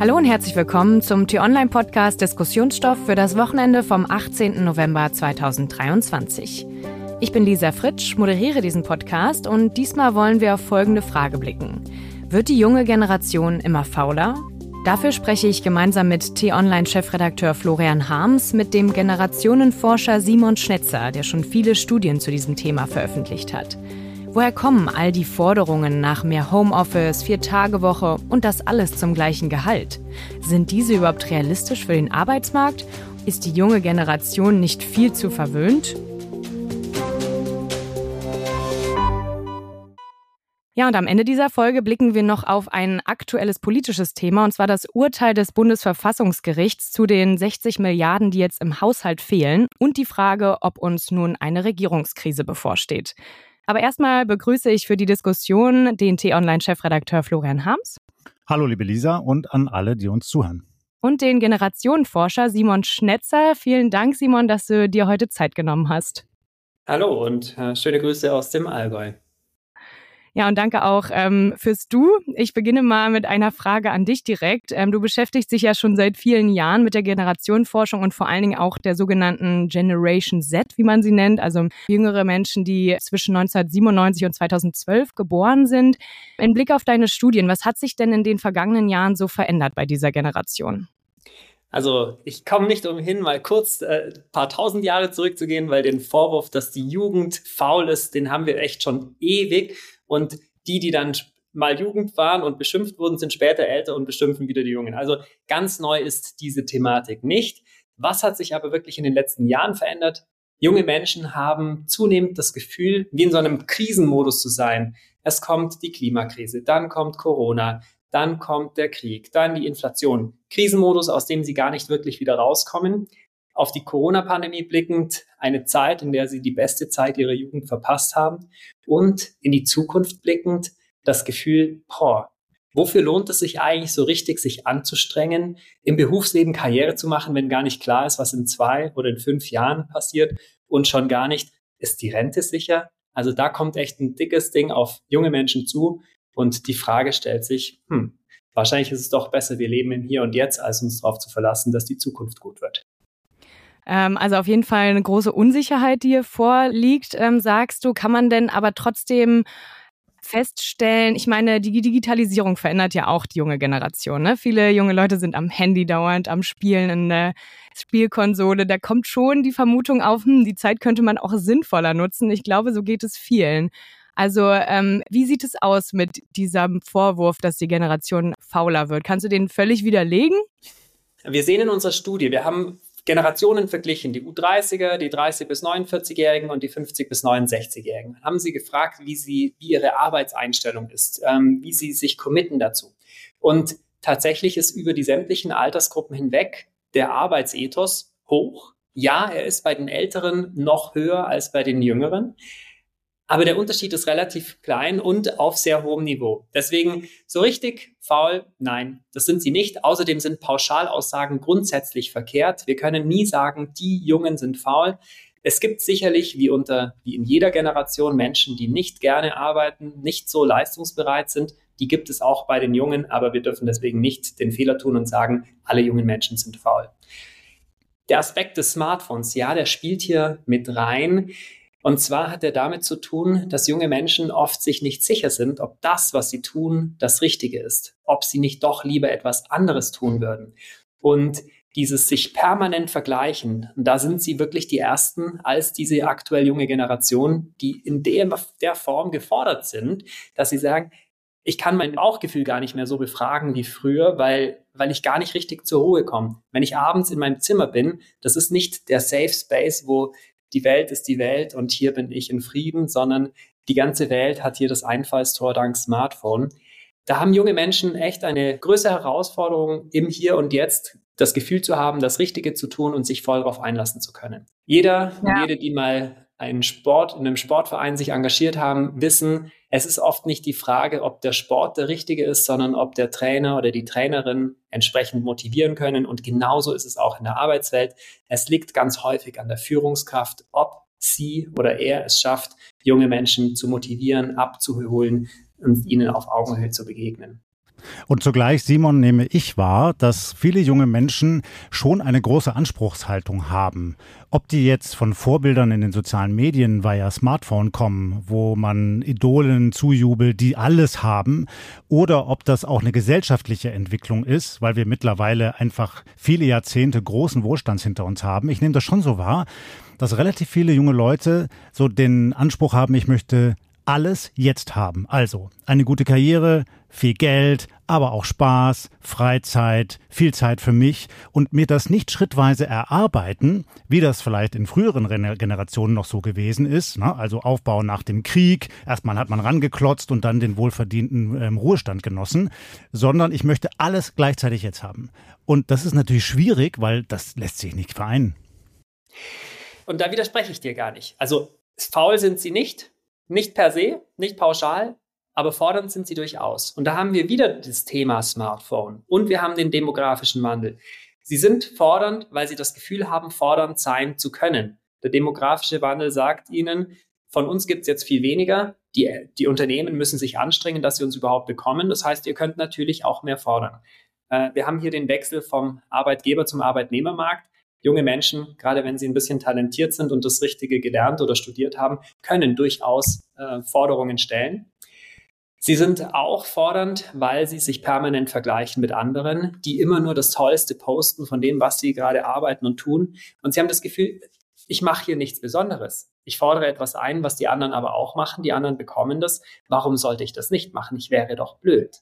Hallo und herzlich willkommen zum T-Online-Podcast Diskussionsstoff für das Wochenende vom 18. November 2023. Ich bin Lisa Fritsch, moderiere diesen Podcast und diesmal wollen wir auf folgende Frage blicken. Wird die junge Generation immer fauler? Dafür spreche ich gemeinsam mit T-Online-Chefredakteur Florian Harms mit dem Generationenforscher Simon Schnetzer, der schon viele Studien zu diesem Thema veröffentlicht hat. Woher kommen all die Forderungen nach mehr Homeoffice, Vier-Tage-Woche und das alles zum gleichen Gehalt? Sind diese überhaupt realistisch für den Arbeitsmarkt? Ist die junge Generation nicht viel zu verwöhnt? Ja, und am Ende dieser Folge blicken wir noch auf ein aktuelles politisches Thema, und zwar das Urteil des Bundesverfassungsgerichts zu den 60 Milliarden, die jetzt im Haushalt fehlen, und die Frage, ob uns nun eine Regierungskrise bevorsteht. Aber erstmal begrüße ich für die Diskussion den T-Online-Chefredakteur Florian Harms. Hallo, liebe Lisa, und an alle, die uns zuhören. Und den Generationenforscher Simon Schnetzer. Vielen Dank, Simon, dass du dir heute Zeit genommen hast. Hallo und äh, schöne Grüße aus dem Allgäu. Ja, und danke auch ähm, fürs Du. Ich beginne mal mit einer Frage an dich direkt. Ähm, du beschäftigst dich ja schon seit vielen Jahren mit der Generationenforschung und vor allen Dingen auch der sogenannten Generation Z, wie man sie nennt, also jüngere Menschen, die zwischen 1997 und 2012 geboren sind. Im Blick auf deine Studien, was hat sich denn in den vergangenen Jahren so verändert bei dieser Generation? Also ich komme nicht umhin, mal kurz äh, ein paar tausend Jahre zurückzugehen, weil den Vorwurf, dass die Jugend faul ist, den haben wir echt schon ewig. Und die, die dann mal Jugend waren und beschimpft wurden, sind später älter und beschimpfen wieder die Jungen. Also ganz neu ist diese Thematik nicht. Was hat sich aber wirklich in den letzten Jahren verändert? Junge Menschen haben zunehmend das Gefühl, wie in so einem Krisenmodus zu sein. Es kommt die Klimakrise, dann kommt Corona, dann kommt der Krieg, dann die Inflation. Krisenmodus, aus dem sie gar nicht wirklich wieder rauskommen auf die Corona-Pandemie blickend eine Zeit, in der sie die beste Zeit ihrer Jugend verpasst haben und in die Zukunft blickend das Gefühl, boah, wofür lohnt es sich eigentlich so richtig, sich anzustrengen, im Berufsleben Karriere zu machen, wenn gar nicht klar ist, was in zwei oder in fünf Jahren passiert und schon gar nicht, ist die Rente sicher? Also da kommt echt ein dickes Ding auf junge Menschen zu und die Frage stellt sich, hm, wahrscheinlich ist es doch besser, wir leben im Hier und Jetzt, als uns darauf zu verlassen, dass die Zukunft gut wird. Ähm, also auf jeden Fall eine große Unsicherheit, die hier vorliegt, ähm, sagst du. Kann man denn aber trotzdem feststellen, ich meine, die Digitalisierung verändert ja auch die junge Generation. Ne? Viele junge Leute sind am Handy dauernd, am Spielen in der Spielkonsole. Da kommt schon die Vermutung auf, hm, die Zeit könnte man auch sinnvoller nutzen. Ich glaube, so geht es vielen. Also ähm, wie sieht es aus mit diesem Vorwurf, dass die Generation fauler wird? Kannst du den völlig widerlegen? Wir sehen in unserer Studie, wir haben Generationen verglichen, die U30er, die 30 bis 49-Jährigen und die 50 bis 69-Jährigen. Haben sie gefragt, wie sie, wie ihre Arbeitseinstellung ist, ähm, wie sie sich committen dazu. Und tatsächlich ist über die sämtlichen Altersgruppen hinweg der Arbeitsethos hoch. Ja, er ist bei den Älteren noch höher als bei den Jüngeren. Aber der Unterschied ist relativ klein und auf sehr hohem Niveau. Deswegen so richtig faul, nein, das sind sie nicht. Außerdem sind Pauschalaussagen grundsätzlich verkehrt. Wir können nie sagen, die Jungen sind faul. Es gibt sicherlich, wie unter, wie in jeder Generation, Menschen, die nicht gerne arbeiten, nicht so leistungsbereit sind. Die gibt es auch bei den Jungen, aber wir dürfen deswegen nicht den Fehler tun und sagen, alle jungen Menschen sind faul. Der Aspekt des Smartphones, ja, der spielt hier mit rein. Und zwar hat er damit zu tun, dass junge Menschen oft sich nicht sicher sind, ob das, was sie tun, das Richtige ist, ob sie nicht doch lieber etwas anderes tun würden. Und dieses sich permanent vergleichen, da sind sie wirklich die Ersten als diese aktuell junge Generation, die in der, der Form gefordert sind, dass sie sagen, ich kann mein Bauchgefühl gar nicht mehr so befragen wie früher, weil, weil ich gar nicht richtig zur Ruhe komme. Wenn ich abends in meinem Zimmer bin, das ist nicht der Safe Space, wo die Welt ist die Welt und hier bin ich in Frieden, sondern die ganze Welt hat hier das Einfallstor dank Smartphone. Da haben junge Menschen echt eine größere Herausforderung im Hier und Jetzt, das Gefühl zu haben, das Richtige zu tun und sich voll darauf einlassen zu können. Jeder ja. jede, die mal einen Sport, in einem Sportverein sich engagiert haben, wissen, es ist oft nicht die Frage, ob der Sport der richtige ist, sondern ob der Trainer oder die Trainerin entsprechend motivieren können. Und genauso ist es auch in der Arbeitswelt. Es liegt ganz häufig an der Führungskraft, ob sie oder er es schafft, junge Menschen zu motivieren, abzuholen und ihnen auf Augenhöhe zu begegnen. Und zugleich, Simon, nehme ich wahr, dass viele junge Menschen schon eine große Anspruchshaltung haben. Ob die jetzt von Vorbildern in den sozialen Medien via Smartphone kommen, wo man Idolen zujubelt, die alles haben, oder ob das auch eine gesellschaftliche Entwicklung ist, weil wir mittlerweile einfach viele Jahrzehnte großen Wohlstands hinter uns haben. Ich nehme das schon so wahr, dass relativ viele junge Leute so den Anspruch haben, ich möchte alles jetzt haben. Also eine gute Karriere, viel Geld, aber auch Spaß, Freizeit, viel Zeit für mich und mir das nicht schrittweise erarbeiten, wie das vielleicht in früheren Generationen noch so gewesen ist. Ne? Also Aufbau nach dem Krieg, erstmal hat man rangeklotzt und dann den wohlverdienten ähm, Ruhestand genossen, sondern ich möchte alles gleichzeitig jetzt haben. Und das ist natürlich schwierig, weil das lässt sich nicht vereinen. Und da widerspreche ich dir gar nicht. Also faul sind sie nicht, nicht per se, nicht pauschal, aber fordernd sind sie durchaus. Und da haben wir wieder das Thema Smartphone und wir haben den demografischen Wandel. Sie sind fordernd, weil sie das Gefühl haben, fordernd sein zu können. Der demografische Wandel sagt ihnen, von uns gibt es jetzt viel weniger. Die, die Unternehmen müssen sich anstrengen, dass sie uns überhaupt bekommen. Das heißt, ihr könnt natürlich auch mehr fordern. Äh, wir haben hier den Wechsel vom Arbeitgeber zum Arbeitnehmermarkt junge Menschen, gerade wenn sie ein bisschen talentiert sind und das Richtige gelernt oder studiert haben, können durchaus äh, Forderungen stellen. Sie sind auch fordernd, weil sie sich permanent vergleichen mit anderen, die immer nur das Tollste posten von dem, was sie gerade arbeiten und tun. Und sie haben das Gefühl, ich mache hier nichts Besonderes. Ich fordere etwas ein, was die anderen aber auch machen. Die anderen bekommen das. Warum sollte ich das nicht machen? Ich wäre doch blöd.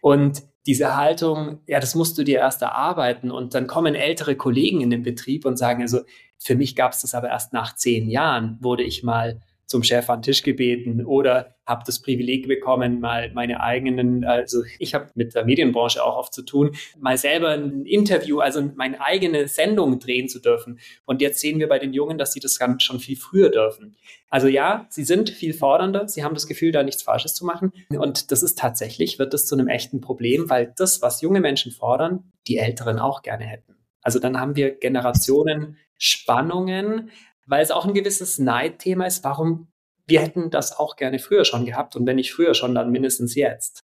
Und diese Haltung, ja, das musst du dir erst erarbeiten. Und dann kommen ältere Kollegen in den Betrieb und sagen, also für mich gab es das aber erst nach zehn Jahren, wurde ich mal zum Chef an den Tisch gebeten oder habe das Privileg bekommen, mal meine eigenen, also ich habe mit der Medienbranche auch oft zu tun, mal selber ein Interview, also meine eigene Sendung drehen zu dürfen. Und jetzt sehen wir bei den Jungen, dass sie das schon viel früher dürfen. Also ja, sie sind viel fordernder, sie haben das Gefühl, da nichts Falsches zu machen. Und das ist tatsächlich, wird das zu einem echten Problem, weil das, was junge Menschen fordern, die Älteren auch gerne hätten. Also dann haben wir Generationen Spannungen, weil es auch ein gewisses Neidthema ist. Warum? Wir hätten das auch gerne früher schon gehabt und wenn nicht früher schon, dann mindestens jetzt.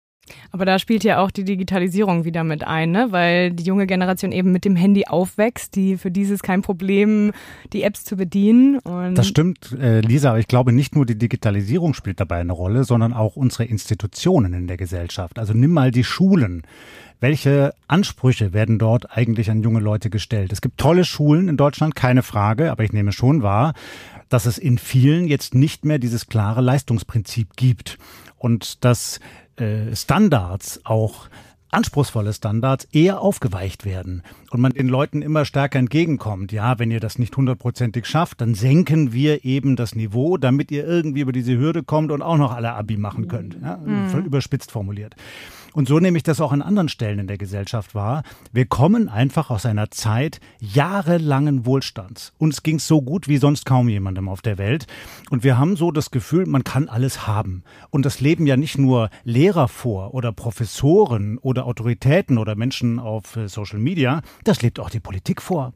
Aber da spielt ja auch die Digitalisierung wieder mit ein, ne? weil die junge Generation eben mit dem Handy aufwächst, die für dieses kein Problem, die Apps zu bedienen. Und das stimmt, äh, Lisa, aber ich glaube nicht nur die Digitalisierung spielt dabei eine Rolle, sondern auch unsere Institutionen in der Gesellschaft. Also nimm mal die Schulen. Welche Ansprüche werden dort eigentlich an junge Leute gestellt? Es gibt tolle Schulen in Deutschland, keine Frage, aber ich nehme schon wahr, dass es in vielen jetzt nicht mehr dieses klare Leistungsprinzip gibt und dass äh, Standards auch anspruchsvolle Standards eher aufgeweicht werden und man den Leuten immer stärker entgegenkommt. Ja, wenn ihr das nicht hundertprozentig schafft, dann senken wir eben das Niveau, damit ihr irgendwie über diese Hürde kommt und auch noch alle Abi machen könnt. Ja, mhm. Überspitzt formuliert. Und so nehme ich das auch an anderen Stellen in der Gesellschaft wahr. Wir kommen einfach aus einer Zeit jahrelangen Wohlstands. Uns ging es so gut wie sonst kaum jemandem auf der Welt. Und wir haben so das Gefühl, man kann alles haben. Und das leben ja nicht nur Lehrer vor oder Professoren oder Autoritäten oder Menschen auf äh, Social Media, das lebt auch die Politik vor.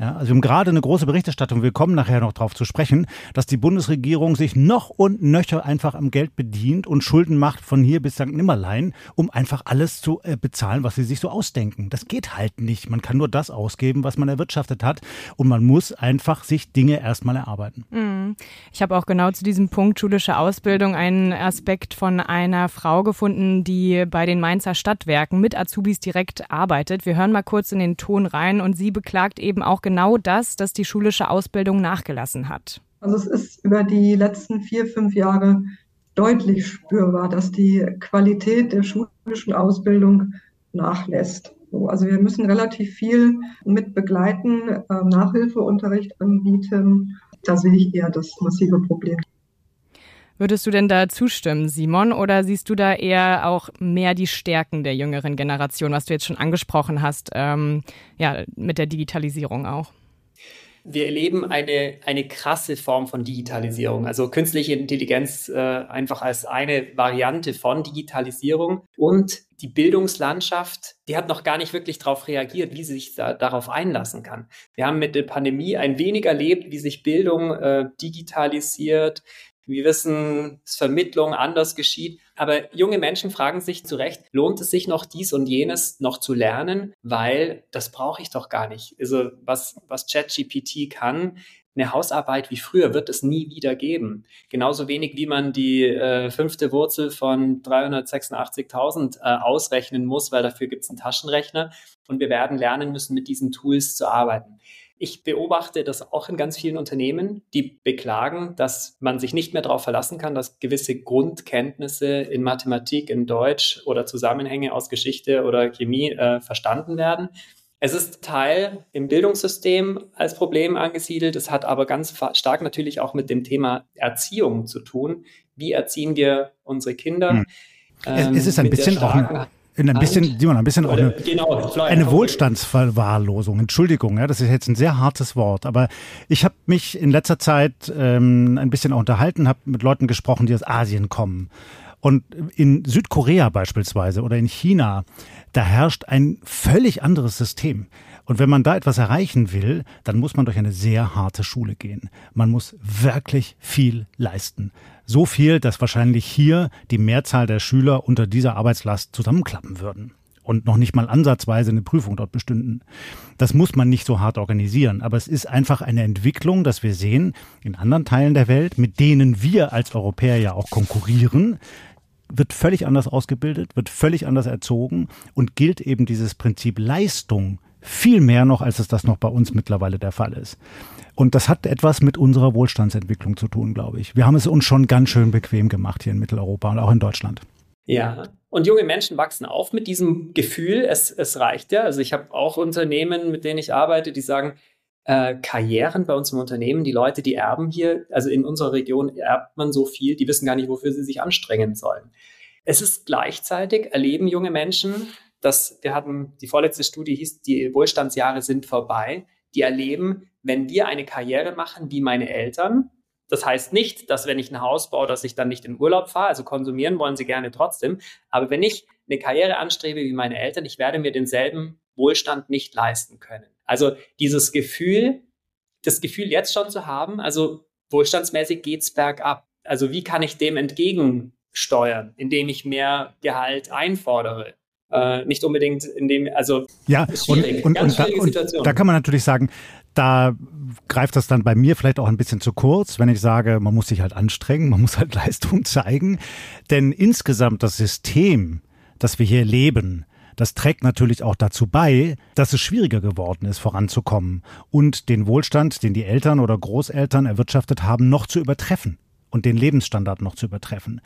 Ja, also wir haben gerade eine große Berichterstattung, wir kommen nachher noch darauf zu sprechen, dass die Bundesregierung sich noch und nöcher einfach am Geld bedient und Schulden macht von hier bis St. Nimmerlein, um einfach alles zu äh, bezahlen, was sie sich so ausdenken. Das geht halt nicht. Man kann nur das ausgeben, was man erwirtschaftet hat und man muss einfach sich Dinge erstmal erarbeiten. Mhm. Ich habe auch genau zu diesem Punkt schulische Ausbildung einen Aspekt von einer Frau gefunden, die bei den Mainzer Stadtwerken mit Azubis direkt arbeitet. Wir hören mal kurz in den Ton rein und sie beklagt eben auch genau das, dass die schulische Ausbildung nachgelassen hat. Also es ist über die letzten vier, fünf Jahre deutlich spürbar, dass die Qualität der schulischen Ausbildung nachlässt. Also wir müssen relativ viel mit begleiten, äh, Nachhilfeunterricht anbieten. Da sehe ich eher das massive Problem. Würdest du denn da zustimmen, Simon, oder siehst du da eher auch mehr die Stärken der jüngeren Generation, was du jetzt schon angesprochen hast, ähm, ja, mit der Digitalisierung auch? Wir erleben eine, eine krasse Form von Digitalisierung, also künstliche Intelligenz äh, einfach als eine Variante von Digitalisierung und die Bildungslandschaft, die hat noch gar nicht wirklich darauf reagiert, wie sie sich da, darauf einlassen kann. Wir haben mit der Pandemie ein wenig erlebt, wie sich Bildung äh, digitalisiert, Wir wissen, dass Vermittlung anders geschieht. Aber junge Menschen fragen sich zu Recht, lohnt es sich noch dies und jenes noch zu lernen? Weil das brauche ich doch gar nicht. Also was, was ChatGPT kann, eine Hausarbeit wie früher wird es nie wieder geben. Genauso wenig wie man die äh, fünfte Wurzel von 386.000 äh, ausrechnen muss, weil dafür gibt es einen Taschenrechner. Und wir werden lernen müssen, mit diesen Tools zu arbeiten. Ich beobachte das auch in ganz vielen Unternehmen, die beklagen, dass man sich nicht mehr darauf verlassen kann, dass gewisse Grundkenntnisse in Mathematik, in Deutsch oder Zusammenhänge aus Geschichte oder Chemie äh, verstanden werden. Es ist Teil im Bildungssystem als Problem angesiedelt. Es hat aber ganz stark natürlich auch mit dem Thema Erziehung zu tun. Wie erziehen wir unsere Kinder? Hm. Ähm, es ist ein bisschen auch ein, ein bisschen, Simon, ein bisschen auch eine, genau, eine Wohlstandsverwahrlosung. Entschuldigung, ja, das ist jetzt ein sehr hartes Wort, aber ich habe mich in letzter Zeit ähm, ein bisschen auch unterhalten, habe mit Leuten gesprochen, die aus Asien kommen. Und in Südkorea beispielsweise oder in China, da herrscht ein völlig anderes System. Und wenn man da etwas erreichen will, dann muss man durch eine sehr harte Schule gehen. Man muss wirklich viel leisten. So viel, dass wahrscheinlich hier die Mehrzahl der Schüler unter dieser Arbeitslast zusammenklappen würden und noch nicht mal ansatzweise eine Prüfung dort bestünden. Das muss man nicht so hart organisieren, aber es ist einfach eine Entwicklung, dass wir sehen in anderen Teilen der Welt, mit denen wir als Europäer ja auch konkurrieren, wird völlig anders ausgebildet, wird völlig anders erzogen und gilt eben dieses Prinzip Leistung viel mehr noch, als es das noch bei uns mittlerweile der Fall ist. Und das hat etwas mit unserer Wohlstandsentwicklung zu tun, glaube ich. Wir haben es uns schon ganz schön bequem gemacht hier in Mitteleuropa und auch in Deutschland. Ja, und junge Menschen wachsen auf mit diesem Gefühl, es, es reicht ja. Also ich habe auch Unternehmen, mit denen ich arbeite, die sagen, äh, Karrieren bei uns im Unternehmen, die Leute, die erben hier, also in unserer Region erbt man so viel, die wissen gar nicht, wofür sie sich anstrengen sollen. Es ist gleichzeitig, erleben junge Menschen, dass wir hatten, die vorletzte Studie hieß, die Wohlstandsjahre sind vorbei, die erleben, wenn wir eine Karriere machen wie meine Eltern, das heißt nicht, dass wenn ich ein Haus baue, dass ich dann nicht in Urlaub fahre. Also konsumieren wollen sie gerne trotzdem. Aber wenn ich eine Karriere anstrebe wie meine Eltern, ich werde mir denselben Wohlstand nicht leisten können. Also dieses Gefühl, das Gefühl jetzt schon zu haben, also wohlstandsmäßig geht's bergab. Also wie kann ich dem entgegensteuern, indem ich mehr Gehalt einfordere? Äh, nicht unbedingt in dem, also ja, und, und, und, da, und, da, kann man natürlich sagen, da greift das dann bei mir vielleicht auch ein bisschen zu kurz, wenn ich sage, man muss sich halt anstrengen, man muss halt Leistung zeigen. Denn insgesamt das System, das wir hier leben, das trägt natürlich auch dazu bei, dass es schwieriger geworden ist, voranzukommen und den Wohlstand, den die Eltern oder Großeltern erwirtschaftet haben, noch zu übertreffen und den Lebensstandard noch zu übertreffen.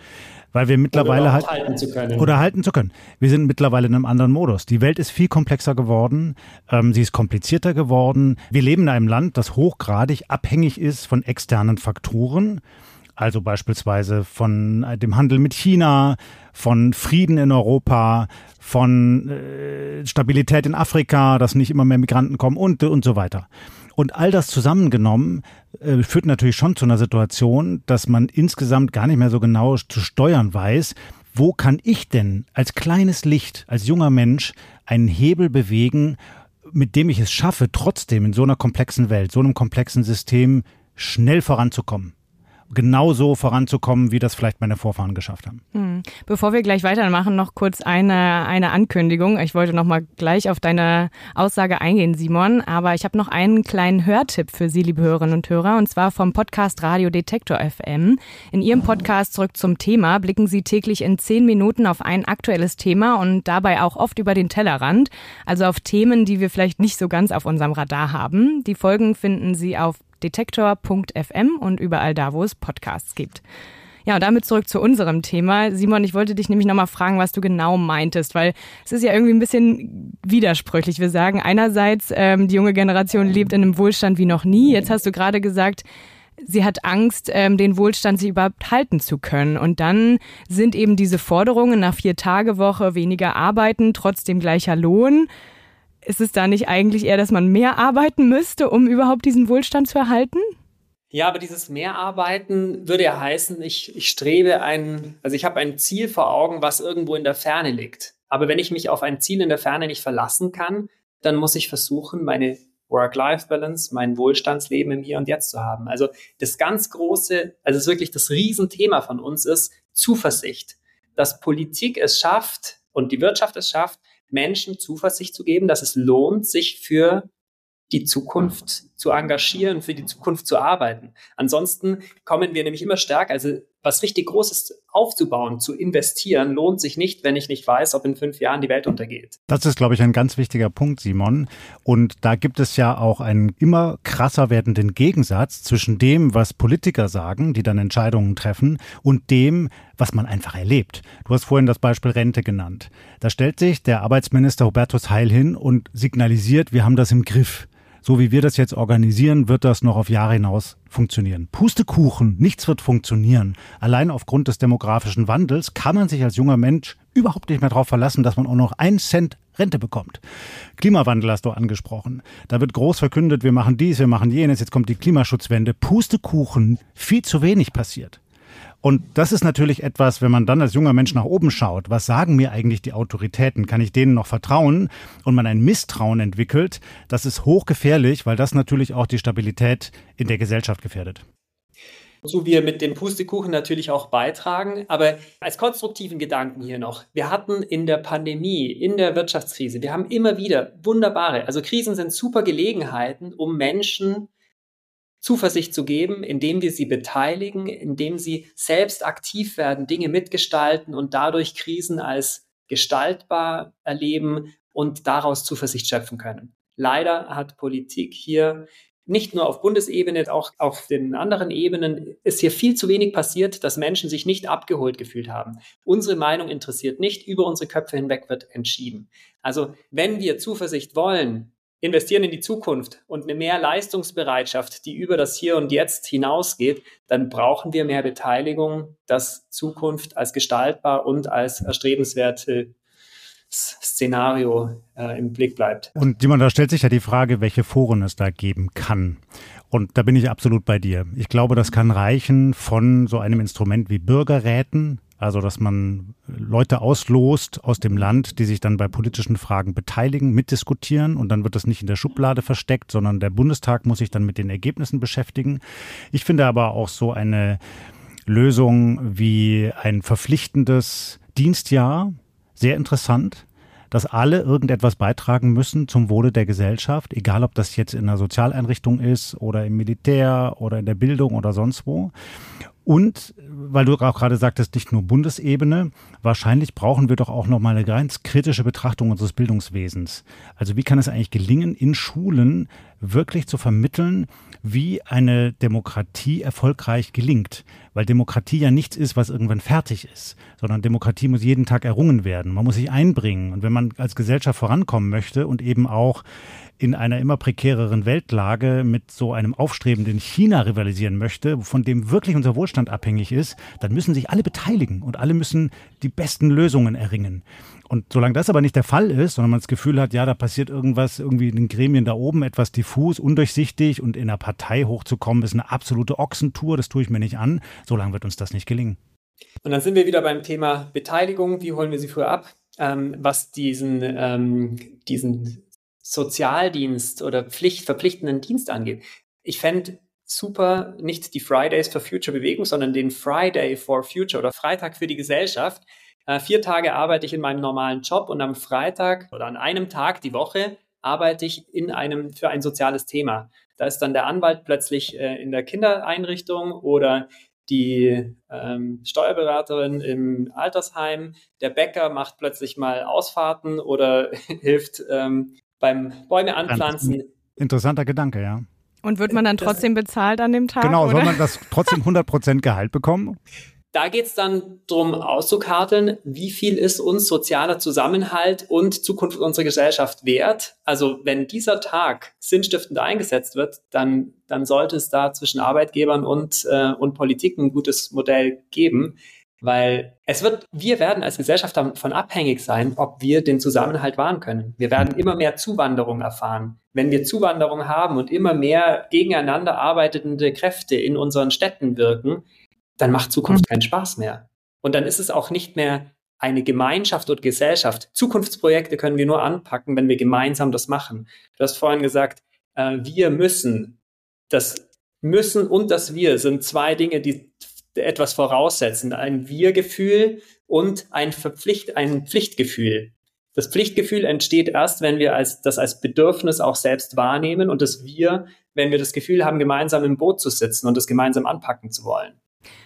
Weil wir mittlerweile halt halten zu können. oder halten zu können. Wir sind mittlerweile in einem anderen Modus. Die Welt ist viel komplexer geworden, ähm, sie ist komplizierter geworden. Wir leben in einem Land, das hochgradig abhängig ist von externen Faktoren also beispielsweise von äh, dem Handel mit China, von Frieden in Europa, von äh, Stabilität in Afrika, dass nicht immer mehr Migranten kommen und, und so weiter. Und all das zusammengenommen äh, führt natürlich schon zu einer Situation, dass man insgesamt gar nicht mehr so genau zu steuern weiß, wo kann ich denn als kleines Licht, als junger Mensch einen Hebel bewegen, mit dem ich es schaffe, trotzdem in so einer komplexen Welt, so einem komplexen System schnell voranzukommen genauso voranzukommen, wie das vielleicht meine Vorfahren geschafft haben. Hm. Bevor wir gleich weitermachen, noch kurz eine, eine Ankündigung. Ich wollte noch mal gleich auf deine Aussage eingehen, Simon, aber ich habe noch einen kleinen Hörtipp für Sie, liebe Hörerinnen und Hörer, und zwar vom Podcast Radio Detektor FM. In Ihrem Podcast zurück zum Thema blicken Sie täglich in zehn Minuten auf ein aktuelles Thema und dabei auch oft über den Tellerrand, also auf Themen, die wir vielleicht nicht so ganz auf unserem Radar haben. Die Folgen finden Sie auf detektor.fm und überall da, wo es Podcasts gibt. Ja, und damit zurück zu unserem Thema. Simon, ich wollte dich nämlich nochmal fragen, was du genau meintest, weil es ist ja irgendwie ein bisschen widersprüchlich. Wir sagen einerseits, ähm, die junge Generation lebt in einem Wohlstand wie noch nie. Jetzt hast du gerade gesagt, sie hat Angst, ähm, den Wohlstand sie überhaupt halten zu können. Und dann sind eben diese Forderungen nach vier Tage Woche, weniger arbeiten, trotzdem gleicher Lohn. Ist es da nicht eigentlich eher, dass man mehr arbeiten müsste, um überhaupt diesen Wohlstand zu erhalten? Ja, aber dieses Mehrarbeiten würde ja heißen, ich, ich strebe ein, also ich habe ein Ziel vor Augen, was irgendwo in der Ferne liegt. Aber wenn ich mich auf ein Ziel in der Ferne nicht verlassen kann, dann muss ich versuchen, meine Work-Life-Balance, mein Wohlstandsleben im Hier und Jetzt zu haben. Also das ganz große, also es wirklich das Riesenthema von uns ist Zuversicht, dass Politik es schafft und die Wirtschaft es schafft, Menschen Zuversicht zu geben, dass es lohnt, sich für die Zukunft zu engagieren, für die Zukunft zu arbeiten. Ansonsten kommen wir nämlich immer stärker, also was richtig Großes aufzubauen, zu investieren, lohnt sich nicht, wenn ich nicht weiß, ob in fünf Jahren die Welt untergeht. Das ist, glaube ich, ein ganz wichtiger Punkt, Simon. Und da gibt es ja auch einen immer krasser werdenden Gegensatz zwischen dem, was Politiker sagen, die dann Entscheidungen treffen, und dem, was man einfach erlebt. Du hast vorhin das Beispiel Rente genannt. Da stellt sich der Arbeitsminister Hubertus Heil hin und signalisiert, wir haben das im Griff so wie wir das jetzt organisieren, wird das noch auf Jahre hinaus funktionieren. Pustekuchen, nichts wird funktionieren. Allein aufgrund des demografischen Wandels kann man sich als junger Mensch überhaupt nicht mehr darauf verlassen, dass man auch noch einen Cent Rente bekommt. Klimawandel hast du angesprochen. Da wird groß verkündet, wir machen dies, wir machen jenes, jetzt kommt die Klimaschutzwende. Pustekuchen, viel zu wenig passiert. Und das ist natürlich etwas, wenn man dann als junger Mensch nach oben schaut, was sagen mir eigentlich die Autoritäten? Kann ich denen noch vertrauen? Und man ein Misstrauen entwickelt, das ist hochgefährlich, weil das natürlich auch die Stabilität in der Gesellschaft gefährdet so wir mit dem Pustekuchen natürlich auch beitragen. Aber als konstruktiven Gedanken hier noch. Wir hatten in der Pandemie, in der Wirtschaftskrise, wir haben immer wieder wunderbare, also Krisen sind super Gelegenheiten, um Menschen Zuversicht zu geben, indem wir sie beteiligen, indem sie selbst aktiv werden, Dinge mitgestalten und dadurch Krisen als gestaltbar erleben und daraus Zuversicht schöpfen können. Leider hat Politik hier nicht nur auf Bundesebene, auch auf den anderen Ebenen ist hier viel zu wenig passiert, dass Menschen sich nicht abgeholt gefühlt haben. Unsere Meinung interessiert nicht, über unsere Köpfe hinweg wird entschieden. Also wenn wir Zuversicht wollen, investieren in die Zukunft und eine mehr Leistungsbereitschaft, die über das Hier und Jetzt hinausgeht, dann brauchen wir mehr Beteiligung, dass Zukunft als gestaltbar und als erstrebenswerte Szenario äh, im Blick bleibt. Und Simon, da stellt sich ja die Frage, welche Foren es da geben kann. Und da bin ich absolut bei dir. Ich glaube, das kann reichen von so einem Instrument wie Bürgerräten, also, dass man Leute auslost aus dem Land, die sich dann bei politischen Fragen beteiligen, mitdiskutieren und dann wird das nicht in der Schublade versteckt, sondern der Bundestag muss sich dann mit den Ergebnissen beschäftigen. Ich finde aber auch so eine Lösung wie ein verpflichtendes Dienstjahr sehr interessant dass alle irgendetwas beitragen müssen zum Wohle der Gesellschaft, egal ob das jetzt in einer Sozialeinrichtung ist oder im Militär oder in der Bildung oder sonst wo. Und weil du auch gerade sagtest, nicht nur Bundesebene, wahrscheinlich brauchen wir doch auch noch mal eine ganz kritische Betrachtung unseres Bildungswesens. Also wie kann es eigentlich gelingen, in Schulen wirklich zu vermitteln, wie eine Demokratie erfolgreich gelingt? Weil Demokratie ja nichts ist, was irgendwann fertig ist, sondern Demokratie muss jeden Tag errungen werden. Man muss sich einbringen. Und wenn man als Gesellschaft vorankommen möchte und eben auch in einer immer prekäreren Weltlage mit so einem aufstrebenden China rivalisieren möchte, von dem wirklich unser Wohlstand abhängig ist, dann müssen sich alle beteiligen und alle müssen die besten Lösungen erringen. Und solange das aber nicht der Fall ist, sondern man das Gefühl hat, ja, da passiert irgendwas irgendwie in den Gremien da oben etwas diffus, undurchsichtig und in einer Partei hochzukommen, ist eine absolute Ochsentour, das tue ich mir nicht an, solange wird uns das nicht gelingen. Und dann sind wir wieder beim Thema Beteiligung. Wie holen wir sie früher ab? Ähm, was diesen, ähm, diesen Sozialdienst oder Pflicht, verpflichtenden Dienst angeht. Ich fände super nicht die Fridays for Future Bewegung, sondern den Friday for Future oder Freitag für die Gesellschaft. Äh, vier Tage arbeite ich in meinem normalen Job und am Freitag oder an einem Tag die Woche arbeite ich in einem für ein soziales Thema. Da ist dann der Anwalt plötzlich äh, in der Kindereinrichtung oder die ähm, Steuerberaterin im Altersheim, der Bäcker macht plötzlich mal Ausfahrten oder hilft ähm, beim Bäume anpflanzen. Interessanter Gedanke, ja. Und wird man dann trotzdem bezahlt an dem Tag? Genau, oder? soll man das trotzdem 100% Gehalt bekommen? Da geht es dann darum, auszukarteln, wie viel ist uns sozialer Zusammenhalt und Zukunft unserer Gesellschaft wert. Also wenn dieser Tag sinnstiftend eingesetzt wird, dann, dann sollte es da zwischen Arbeitgebern und, äh, und Politik ein gutes Modell geben. Weil es wird, wir werden als Gesellschaft davon abhängig sein, ob wir den Zusammenhalt wahren können. Wir werden immer mehr Zuwanderung erfahren. Wenn wir Zuwanderung haben und immer mehr gegeneinander arbeitende Kräfte in unseren Städten wirken, dann macht Zukunft keinen Spaß mehr. Und dann ist es auch nicht mehr eine Gemeinschaft und Gesellschaft. Zukunftsprojekte können wir nur anpacken, wenn wir gemeinsam das machen. Du hast vorhin gesagt, äh, wir müssen, das müssen und das wir sind zwei Dinge, die etwas voraussetzen. Ein Wir-Gefühl und ein Verpflicht, ein Pflichtgefühl. Das Pflichtgefühl entsteht erst, wenn wir als, das als Bedürfnis auch selbst wahrnehmen und das Wir, wenn wir das Gefühl haben, gemeinsam im Boot zu sitzen und das gemeinsam anpacken zu wollen.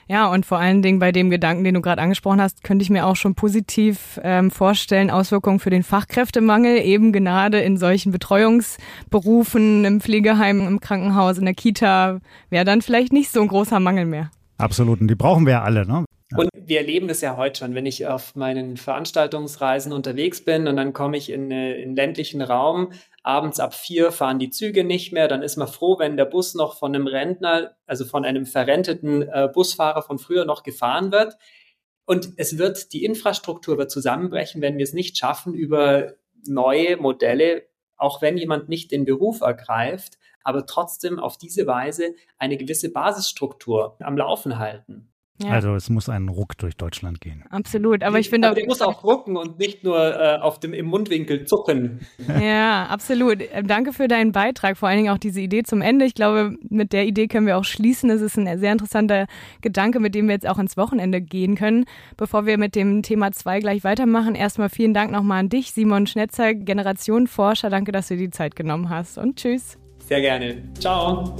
Ja, und vor allen Dingen bei dem Gedanken, den du gerade angesprochen hast, könnte ich mir auch schon positiv ähm, vorstellen, Auswirkungen für den Fachkräftemangel, eben gerade in solchen Betreuungsberufen, im Pflegeheim, im Krankenhaus, in der Kita, wäre dann vielleicht nicht so ein großer Mangel mehr. Absolut, und die brauchen wir ja alle, ne? Und wir erleben das ja heute schon, wenn ich auf meinen Veranstaltungsreisen unterwegs bin und dann komme ich in, in ländlichen Raum, abends ab vier fahren die Züge nicht mehr, dann ist man froh, wenn der Bus noch von einem Rentner, also von einem verrenteten äh, Busfahrer von früher noch gefahren wird. Und es wird, die Infrastruktur wird zusammenbrechen, wenn wir es nicht schaffen, über neue Modelle, auch wenn jemand nicht den Beruf ergreift, aber trotzdem auf diese Weise eine gewisse Basisstruktur am Laufen halten. Ja. Also es muss einen Ruck durch Deutschland gehen. Absolut, aber ich finde auch. Der muss auch rucken und nicht nur äh, auf dem im Mundwinkel zucken. Ja, absolut. Äh, danke für deinen Beitrag, vor allen Dingen auch diese Idee zum Ende. Ich glaube, mit der Idee können wir auch schließen. Es ist ein sehr interessanter Gedanke, mit dem wir jetzt auch ins Wochenende gehen können. Bevor wir mit dem Thema 2 gleich weitermachen, erstmal vielen Dank nochmal an dich, Simon Schnetzer, Generationenforscher. Danke, dass du dir die Zeit genommen hast und tschüss. Sehr gerne. Ciao.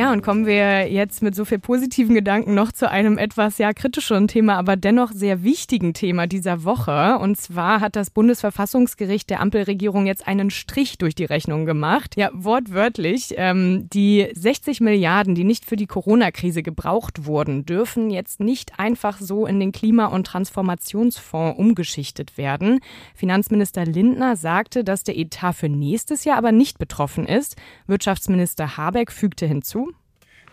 Ja, und kommen wir jetzt mit so viel positiven Gedanken noch zu einem etwas ja kritischeren Thema, aber dennoch sehr wichtigen Thema dieser Woche. Und zwar hat das Bundesverfassungsgericht der Ampelregierung jetzt einen Strich durch die Rechnung gemacht. Ja, wortwörtlich. Ähm, die 60 Milliarden, die nicht für die Corona-Krise gebraucht wurden, dürfen jetzt nicht einfach so in den Klima- und Transformationsfonds umgeschichtet werden. Finanzminister Lindner sagte, dass der Etat für nächstes Jahr aber nicht betroffen ist. Wirtschaftsminister Habeck fügte hinzu,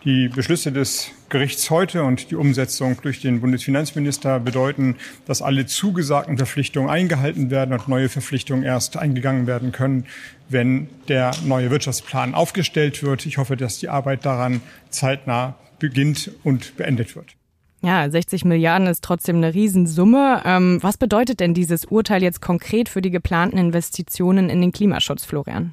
die Beschlüsse des Gerichts heute und die Umsetzung durch den Bundesfinanzminister bedeuten, dass alle zugesagten Verpflichtungen eingehalten werden und neue Verpflichtungen erst eingegangen werden können, wenn der neue Wirtschaftsplan aufgestellt wird. Ich hoffe, dass die Arbeit daran zeitnah beginnt und beendet wird. Ja, 60 Milliarden ist trotzdem eine Riesensumme. Ähm, was bedeutet denn dieses Urteil jetzt konkret für die geplanten Investitionen in den Klimaschutz, Florian?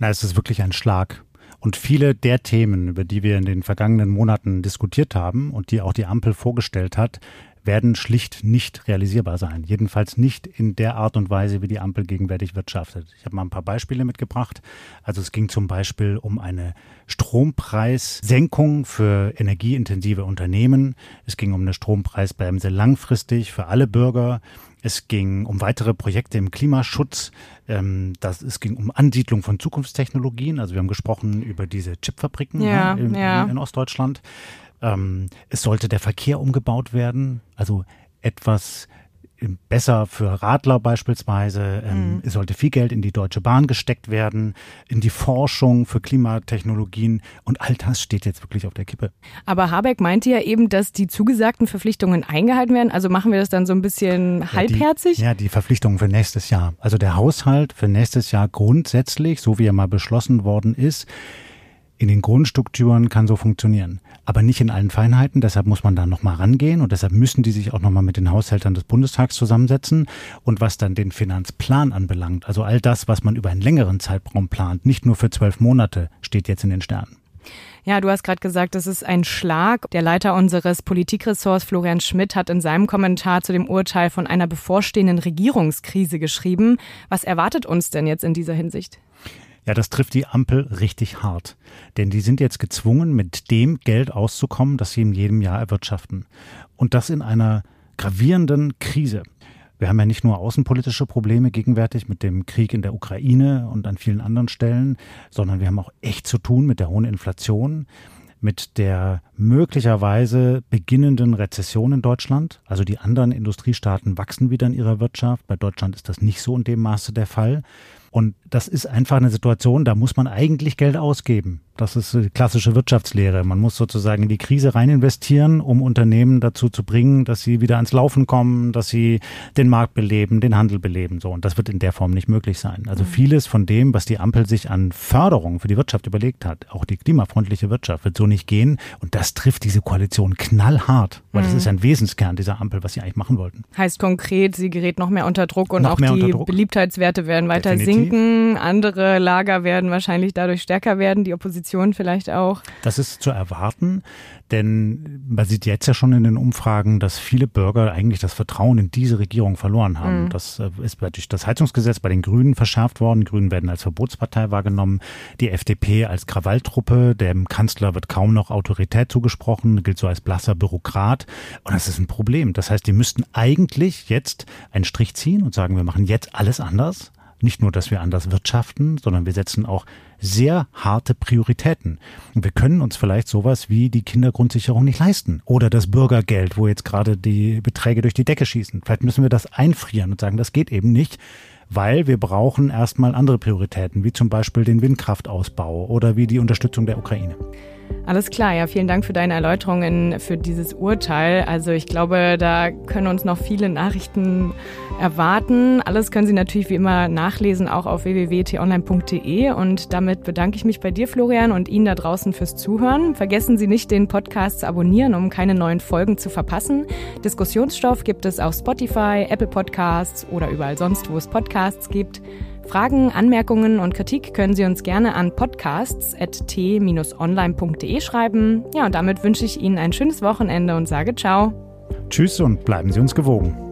Na, es ist wirklich ein Schlag und viele der Themen, über die wir in den vergangenen Monaten diskutiert haben und die auch die Ampel vorgestellt hat, werden schlicht nicht realisierbar sein. Jedenfalls nicht in der Art und Weise, wie die Ampel gegenwärtig wirtschaftet. Ich habe mal ein paar Beispiele mitgebracht. Also es ging zum Beispiel um eine Strompreissenkung für energieintensive Unternehmen. Es ging um eine Strompreisbremse langfristig für alle Bürger. Es ging um weitere Projekte im Klimaschutz. Ähm, das, es ging um Ansiedlung von Zukunftstechnologien. Also wir haben gesprochen über diese Chipfabriken ja, in, ja. in Ostdeutschland. Ähm, es sollte der Verkehr umgebaut werden. Also etwas besser für Radler beispielsweise. Ähm, mhm. Es sollte viel Geld in die Deutsche Bahn gesteckt werden, in die Forschung für Klimatechnologien und all das steht jetzt wirklich auf der Kippe. Aber Habeck meinte ja eben, dass die zugesagten Verpflichtungen eingehalten werden. Also machen wir das dann so ein bisschen ja, halbherzig? Die, ja, die Verpflichtungen für nächstes Jahr. Also der Haushalt für nächstes Jahr grundsätzlich, so wie er mal beschlossen worden ist, in den Grundstrukturen kann so funktionieren, aber nicht in allen Feinheiten. Deshalb muss man da nochmal rangehen und deshalb müssen die sich auch nochmal mit den Haushältern des Bundestags zusammensetzen. Und was dann den Finanzplan anbelangt, also all das, was man über einen längeren Zeitraum plant, nicht nur für zwölf Monate, steht jetzt in den Sternen. Ja, du hast gerade gesagt, das ist ein Schlag. Der Leiter unseres Politikressorts, Florian Schmidt, hat in seinem Kommentar zu dem Urteil von einer bevorstehenden Regierungskrise geschrieben. Was erwartet uns denn jetzt in dieser Hinsicht? Ja, das trifft die Ampel richtig hart. Denn die sind jetzt gezwungen, mit dem Geld auszukommen, das sie in jedem Jahr erwirtschaften. Und das in einer gravierenden Krise. Wir haben ja nicht nur außenpolitische Probleme gegenwärtig mit dem Krieg in der Ukraine und an vielen anderen Stellen, sondern wir haben auch echt zu tun mit der hohen Inflation, mit der möglicherweise beginnenden Rezession in Deutschland. Also die anderen Industriestaaten wachsen wieder in ihrer Wirtschaft. Bei Deutschland ist das nicht so in dem Maße der Fall. Und das ist einfach eine Situation, da muss man eigentlich Geld ausgeben. Das ist die klassische Wirtschaftslehre. Man muss sozusagen in die Krise rein investieren, um Unternehmen dazu zu bringen, dass sie wieder ans Laufen kommen, dass sie den Markt beleben, den Handel beleben. So. Und das wird in der Form nicht möglich sein. Also mhm. vieles von dem, was die Ampel sich an Förderung für die Wirtschaft überlegt hat, auch die klimafreundliche Wirtschaft, wird so nicht gehen. Und das trifft diese Koalition knallhart, weil mhm. das ist ein Wesenskern dieser Ampel, was sie eigentlich machen wollten. Heißt konkret, sie gerät noch mehr unter Druck und noch auch die Beliebtheitswerte werden weiter Definitiv. sinken sinken, andere Lager werden wahrscheinlich dadurch stärker werden, die Opposition vielleicht auch. Das ist zu erwarten. Denn man sieht jetzt ja schon in den Umfragen, dass viele Bürger eigentlich das Vertrauen in diese Regierung verloren haben. Mhm. Das äh, ist durch das Heizungsgesetz bei den Grünen verschärft worden. Die Grünen werden als Verbotspartei wahrgenommen. Die FDP als Krawalltruppe. Dem Kanzler wird kaum noch Autorität zugesprochen, gilt so als blasser Bürokrat. Und das ist ein Problem. Das heißt, die müssten eigentlich jetzt einen Strich ziehen und sagen, wir machen jetzt alles anders nicht nur, dass wir anders wirtschaften, sondern wir setzen auch sehr harte Prioritäten. Wir können uns vielleicht sowas wie die Kindergrundsicherung nicht leisten oder das Bürgergeld, wo jetzt gerade die Beträge durch die Decke schießen. Vielleicht müssen wir das einfrieren und sagen, das geht eben nicht, weil wir brauchen erstmal andere Prioritäten, wie zum Beispiel den Windkraftausbau oder wie die Unterstützung der Ukraine. Alles klar, ja, vielen Dank für deine Erläuterungen für dieses Urteil. Also ich glaube, da können uns noch viele Nachrichten erwarten. Alles können Sie natürlich wie immer nachlesen, auch auf www.tonline.de. Und damit bedanke ich mich bei dir, Florian, und Ihnen da draußen fürs Zuhören. Vergessen Sie nicht, den Podcast zu abonnieren, um keine neuen Folgen zu verpassen. Diskussionsstoff gibt es auf Spotify, Apple Podcasts oder überall sonst, wo es Podcasts gibt. Fragen, Anmerkungen und Kritik können Sie uns gerne an podcasts.t-online.de schreiben. Ja, und damit wünsche ich Ihnen ein schönes Wochenende und sage ciao. Tschüss und bleiben Sie uns gewogen.